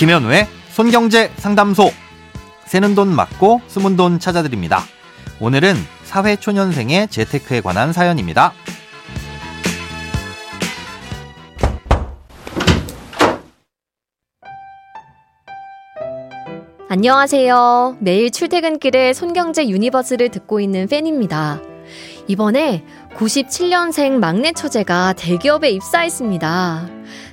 김현우의 손경제 상담소. 새는 돈 막고 숨은 돈 찾아드립니다. 오늘은 사회초년생의 재테크에 관한 사연입니다. 안녕하세요. 매일 출퇴근길에 손경제 유니버스를 듣고 있는 팬입니다. 이번에 97년생 막내 처제가 대기업에 입사했습니다.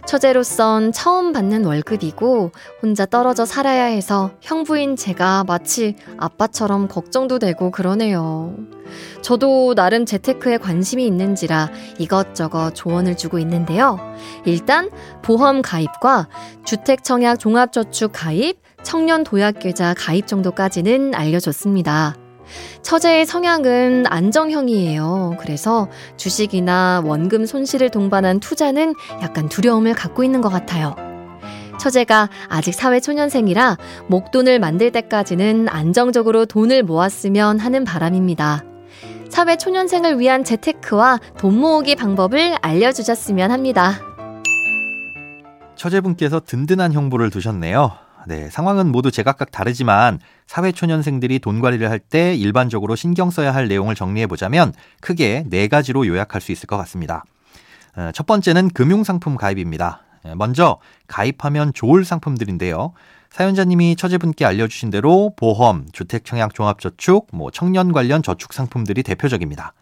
처제로선 처음 받는 월급이고 혼자 떨어져 살아야 해서 형부인 제가 마치 아빠처럼 걱정도 되고 그러네요. 저도 나름 재테크에 관심이 있는지라 이것저것 조언을 주고 있는데요. 일단 보험 가입과 주택청약 종합저축 가입, 청년 도약 계좌 가입 정도까지는 알려줬습니다. 처제의 성향은 안정형이에요. 그래서 주식이나 원금 손실을 동반한 투자는 약간 두려움을 갖고 있는 것 같아요. 처제가 아직 사회 초년생이라 목돈을 만들 때까지는 안정적으로 돈을 모았으면 하는 바람입니다. 사회 초년생을 위한 재테크와 돈 모으기 방법을 알려주셨으면 합니다. 처제분께서 든든한 형부를 두셨네요. 네, 상황은 모두 제각각 다르지만 사회초년생들이 돈 관리를 할 때 일반적으로 신경 써야 할 내용을 정리해 보자면 크게 네 가지로 요약할 수 있을 것 같습니다. 어, 첫 번째는 금융상품 가입입니다. 예, 먼저 가입하면 좋을 상품들인데요. 사연자님이 처제분께 알려주신 대로 보험, 주택청약 종합저축, 뭐 청년 관련 저축 상품들이 대표적입니다.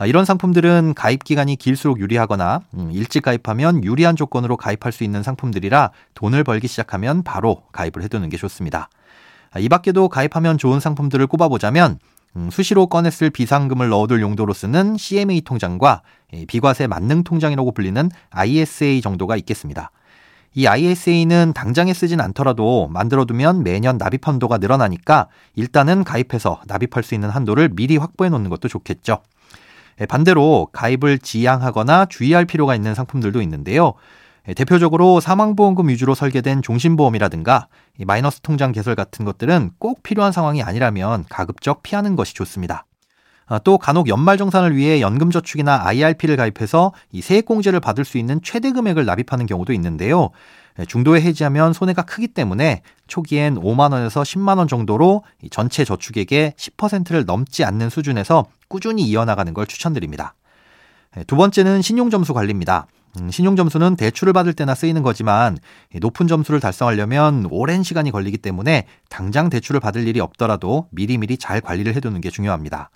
아, 이런 상품들은 가입 기간이 길수록 유리하거나 음, 일찍 가입하면 유리한 조건으로 가입할 수 있는 상품들이라 돈을 벌기 시작하면 바로 가입을 해두는 게 좋습니다. 아, 이 밖에도 가입하면 좋은 상품들을 꼽아보자면 음, 수시로 꺼냈을 비상금을 넣어둘 용도로 쓰는 CMA 통장과 비과세 만능 통장이라고 불리는 ISA 정도가 있겠습니다. 이 ISA는 당장에 쓰진 않더라도 만들어두면 매년 납입 한도가 늘어나니까 일단은 가입해서 납입할 수 있는 한도를 미리 확보해 놓는 것도 좋겠죠. 예, 반대로 가입을 지양하거나 주의할 필요가 있는 상품들도 있는데요. 예, 대표적으로 사망보험금 위주로 설계된 종신보험이라든가 마이너스 통장 개설 같은 것들은 꼭 필요한 상황이 아니라면 가급적 피하는 것이 좋습니다. 아, 또 간혹 연말정산을 위해 연금저축이나 IRP를 가입해서 이 세액공제를 받을 수 있는 최대 금액을 납입하는 경우도 있는데요. 예, 중도에 해지하면 손해가 크기 때문에 초기엔 5만 원에서 10만 원 정도로 전체 저축액의 10%를 넘지 않는 수준에서 꾸준히 이어나가는 걸 추천드립니다. 예, 두 번째는 신용점수 관리입니다. 음, 신용점수는 대출을 받을 때나 쓰이는 거지만 높은 점수를 달성하려면 오랜 시간이 걸리기 때문에 당장 대출을 받을 일이 없더라도 미리미리 잘 관리를 해두는 게 중요합니다.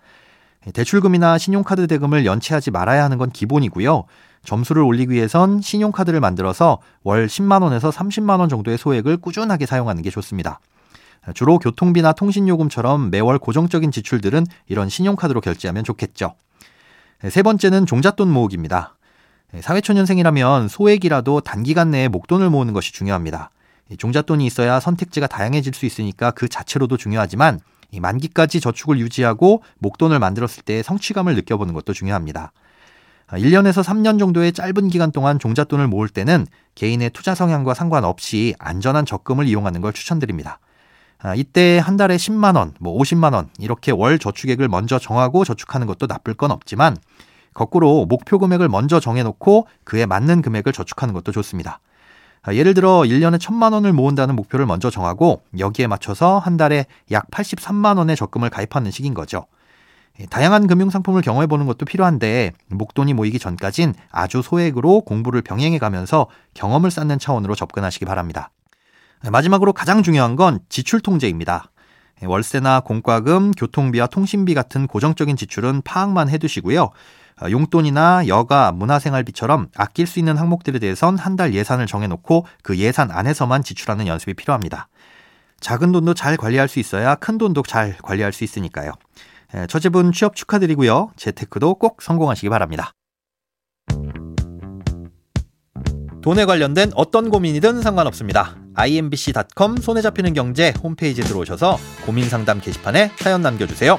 예, 대출금이나 신용카드 대금을 연체하지 말아야 하는 건 기본이고요. 점수를 올리기 위해선 신용카드를 만들어서 월 10만원에서 30만원 정도의 소액을 꾸준하게 사용하는 게 좋습니다. 주로 교통비나 통신요금처럼 매월 고정적인 지출들은 이런 신용카드로 결제하면 좋겠죠. 세 번째는 종잣돈 모으기입니다. 사회초년생이라면 소액이라도 단기간 내에 목돈을 모으는 것이 중요합니다. 종잣돈이 있어야 선택지가 다양해질 수 있으니까 그 자체로도 중요하지만 만기까지 저축을 유지하고 목돈을 만들었을 때 성취감을 느껴보는 것도 중요합니다. 1년에서 아, 3년 정도의 짧은 기간 동안 종잣돈을 모을 때는 개인의 투자 성향과 상관없이 안전한 적금을 이용하는 걸 추천드립니다. 아, 이때 한 달에 10만 원, 뭐 50만 원, 이렇게 월 저축액을 먼저 정하고 저축하는 것도 나쁠 건 없지만, 거꾸로 목표 금액을 먼저 정해놓고 그에 맞는 금액을 저축하는 것도 좋습니다. 아, 예를 들어 1년에 1000만 원을 모은다는 목표를 먼저 정하고 여기에 맞춰서 한 달에 약 83만 원의 적금을 가입하는 식인 거죠. 예, 다양한 금융 상품을 경험해 보는 것도 필요한데 목돈이 모이기 전까진 아주 소액으로 공부를 병행해 가면서 경험을 쌓는 차원으로 접근하시기 바랍니다. 예, 마지막으로 가장 중요한 건 지출 통제입니다. 예, 월세나 공과금, 교통비와 통신비 같은 고정적인 지출은 파악만 해 두시고요. 어, 용돈이나 여가, 문화생활비처럼 아낄 수 있는 항목들에 대해선 한 달 예산을 정해놓고 그 예산 안에서만 지출하는 연습이 필요합니다. 작은 돈도 잘 관리할 수 있어야 큰 돈도 잘 관리할 수 있으니까요. 처제분 취업 축하드리고요. 재테크도 꼭 성공하시기 바랍니다. 돈에 관련된 어떤 고민이든 상관없습니다. imbc.com 손에 잡히는 경제 홈페이지에 들어오셔서 고민 상담 게시판에 사연 남겨주세요.